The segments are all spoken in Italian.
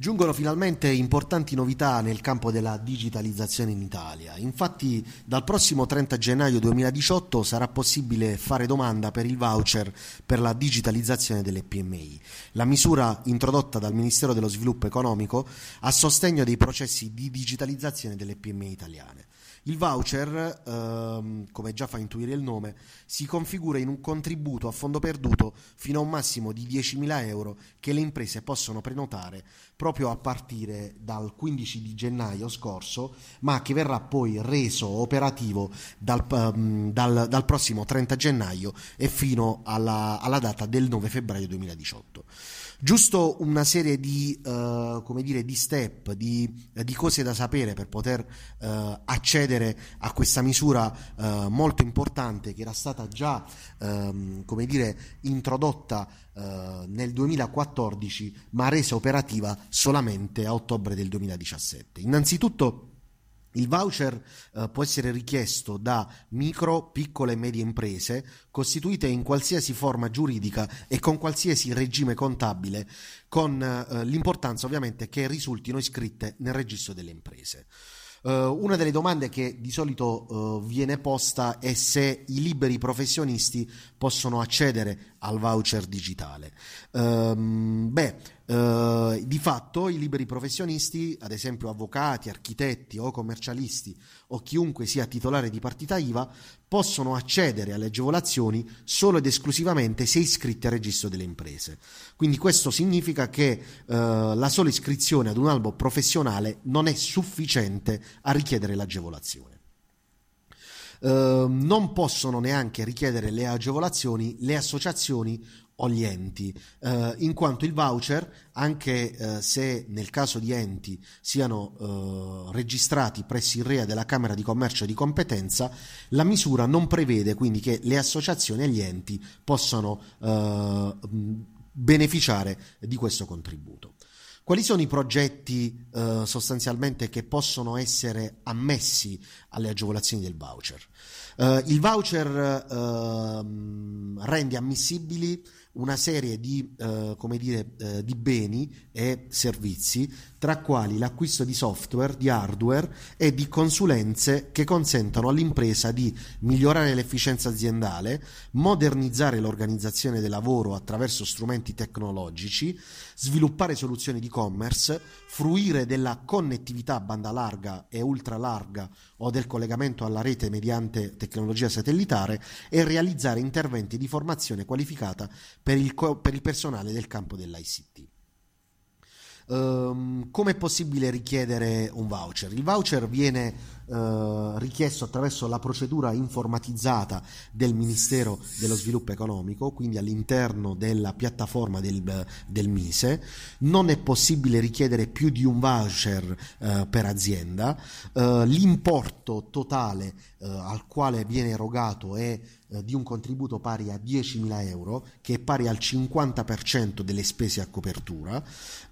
Giungono finalmente importanti novità nel campo della digitalizzazione in Italia. Infatti dal prossimo 30 gennaio 2018 sarà possibile fare domanda per il voucher per la digitalizzazione delle PMI. La misura introdotta dal Ministero dello Sviluppo Economico a sostegno dei processi di digitalizzazione delle PMI italiane. Il voucher, ehm, come già fa intuire il nome, si configura in un contributo a fondo perduto fino a un massimo di 10.000 euro che le imprese possono prenotare proprio a partire dal 15 di gennaio scorso, ma che verrà poi reso operativo dal, um, dal, dal prossimo 30 gennaio e fino alla, alla data del 9 febbraio 2018 giusto una serie di, uh, come dire, di step, di, di, cose da sapere per poter uh, accedere a questa misura uh, molto importante che era stata già um, come dire, introdotta nel 2014 ma resa operativa solamente a ottobre del 2017. Innanzitutto il voucher eh, può essere richiesto da micro, piccole e medie imprese costituite in qualsiasi forma giuridica e con qualsiasi regime contabile, con eh, l'importanza ovviamente che risultino iscritte nel registro delle imprese. Uh, una delle domande che di solito uh, viene posta è se i liberi professionisti possono accedere al voucher digitale. Um, beh, uh, di fatto i liberi professionisti, ad esempio avvocati, architetti o commercialisti o chiunque sia titolare di partita IVA, possono accedere alle agevolazioni solo ed esclusivamente se iscritti al registro delle imprese. Quindi questo significa che uh, la sola iscrizione ad un albo professionale non è sufficiente a richiedere l'agevolazione. Uh, non possono neanche richiedere le agevolazioni le associazioni o gli enti, uh, in quanto il voucher, anche uh, se nel caso di enti siano registrati presso il REA della Camera di Commercio di competenza, la misura non prevede quindi che le associazioni e gli enti possano beneficiare di questo contributo. Quali sono i progetti eh, sostanzialmente che possono essere ammessi alle agevolazioni del voucher? Eh, il voucher eh, rende ammissibili una serie di, eh, dire, eh, di, beni e servizi, tra quali l'acquisto di software, di hardware e di consulenze che consentono all'impresa di migliorare l'efficienza aziendale, modernizzare l'organizzazione del lavoro attraverso strumenti tecnologici, sviluppare soluzioni di e-commerce, fruire della connettività a banda larga e ultra larga o del collegamento alla rete mediante tecnologia satellitare e realizzare interventi di formazione qualificata per il, per il personale del campo dell'ICT. Um, ehm, come è possibile richiedere un voucher? Il voucher viene uh, richiesto attraverso la procedura informatizzata del Ministero dello Sviluppo Economico, quindi all'interno della piattaforma del, del Mise. Non è possibile richiedere più di un voucher uh, per azienda. Uh, l'importo totale al quale viene erogato è di un contributo pari a 10.000 euro, che è pari al 50% delle spese a copertura.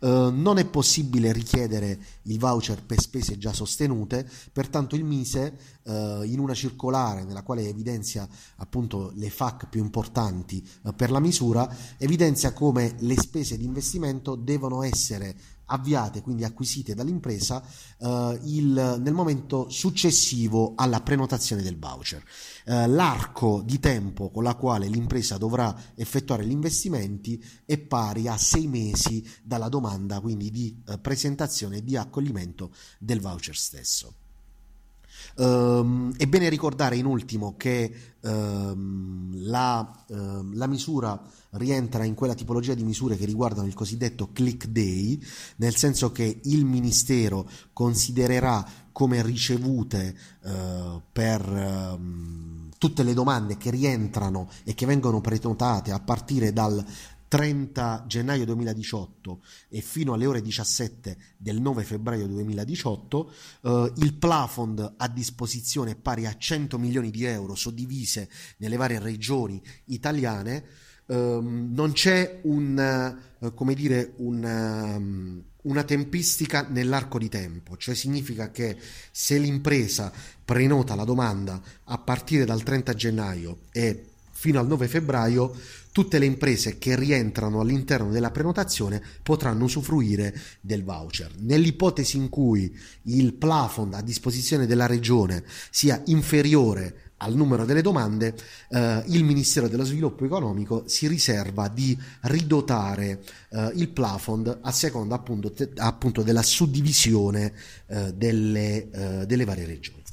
Eh, non è possibile richiedere il voucher per spese già sostenute, pertanto il Mise, eh, in una circolare nella quale evidenzia appunto le FAC più importanti eh, per la misura, evidenzia come le spese di investimento devono essere avviate, quindi acquisite dall'impresa eh, il, nel momento successivo alla prenotazione del voucher. Eh, l'arco di tempo con la quale l'impresa dovrà effettuare gli investimenti è pari a sei mesi dalla domanda quindi di eh, presentazione e di accoglimento del voucher stesso. Um, è bene ricordare in ultimo che um, la, uh, la, misura rientra in quella tipologia di misure che riguardano il cosiddetto click day, nel senso che il Ministero considererà come ricevute uh, per um, tutte le domande che rientrano e che vengono prenotate a partire dal 30 gennaio 2018 e fino alle ore 17 del 9 febbraio 2018 eh, il plafond a disposizione è pari a 100 milioni di euro suddivise nelle varie regioni italiane Um, non c'è un, uh, come dire, un, um, una tempistica nell'arco di tempo, cioè significa che se l'impresa prenota la domanda a partire dal 30 gennaio e fino al 9 febbraio tutte le imprese che rientrano all'interno della prenotazione potranno usufruire del voucher. Nell'ipotesi in cui il plafond a disposizione della regione sia inferiore al numero delle domande, eh, il Ministero dello Sviluppo Economico si riserva di ridotare eh, il plafond a seconda appunto, te, appunto della suddivisione eh, delle, eh, delle varie regioni.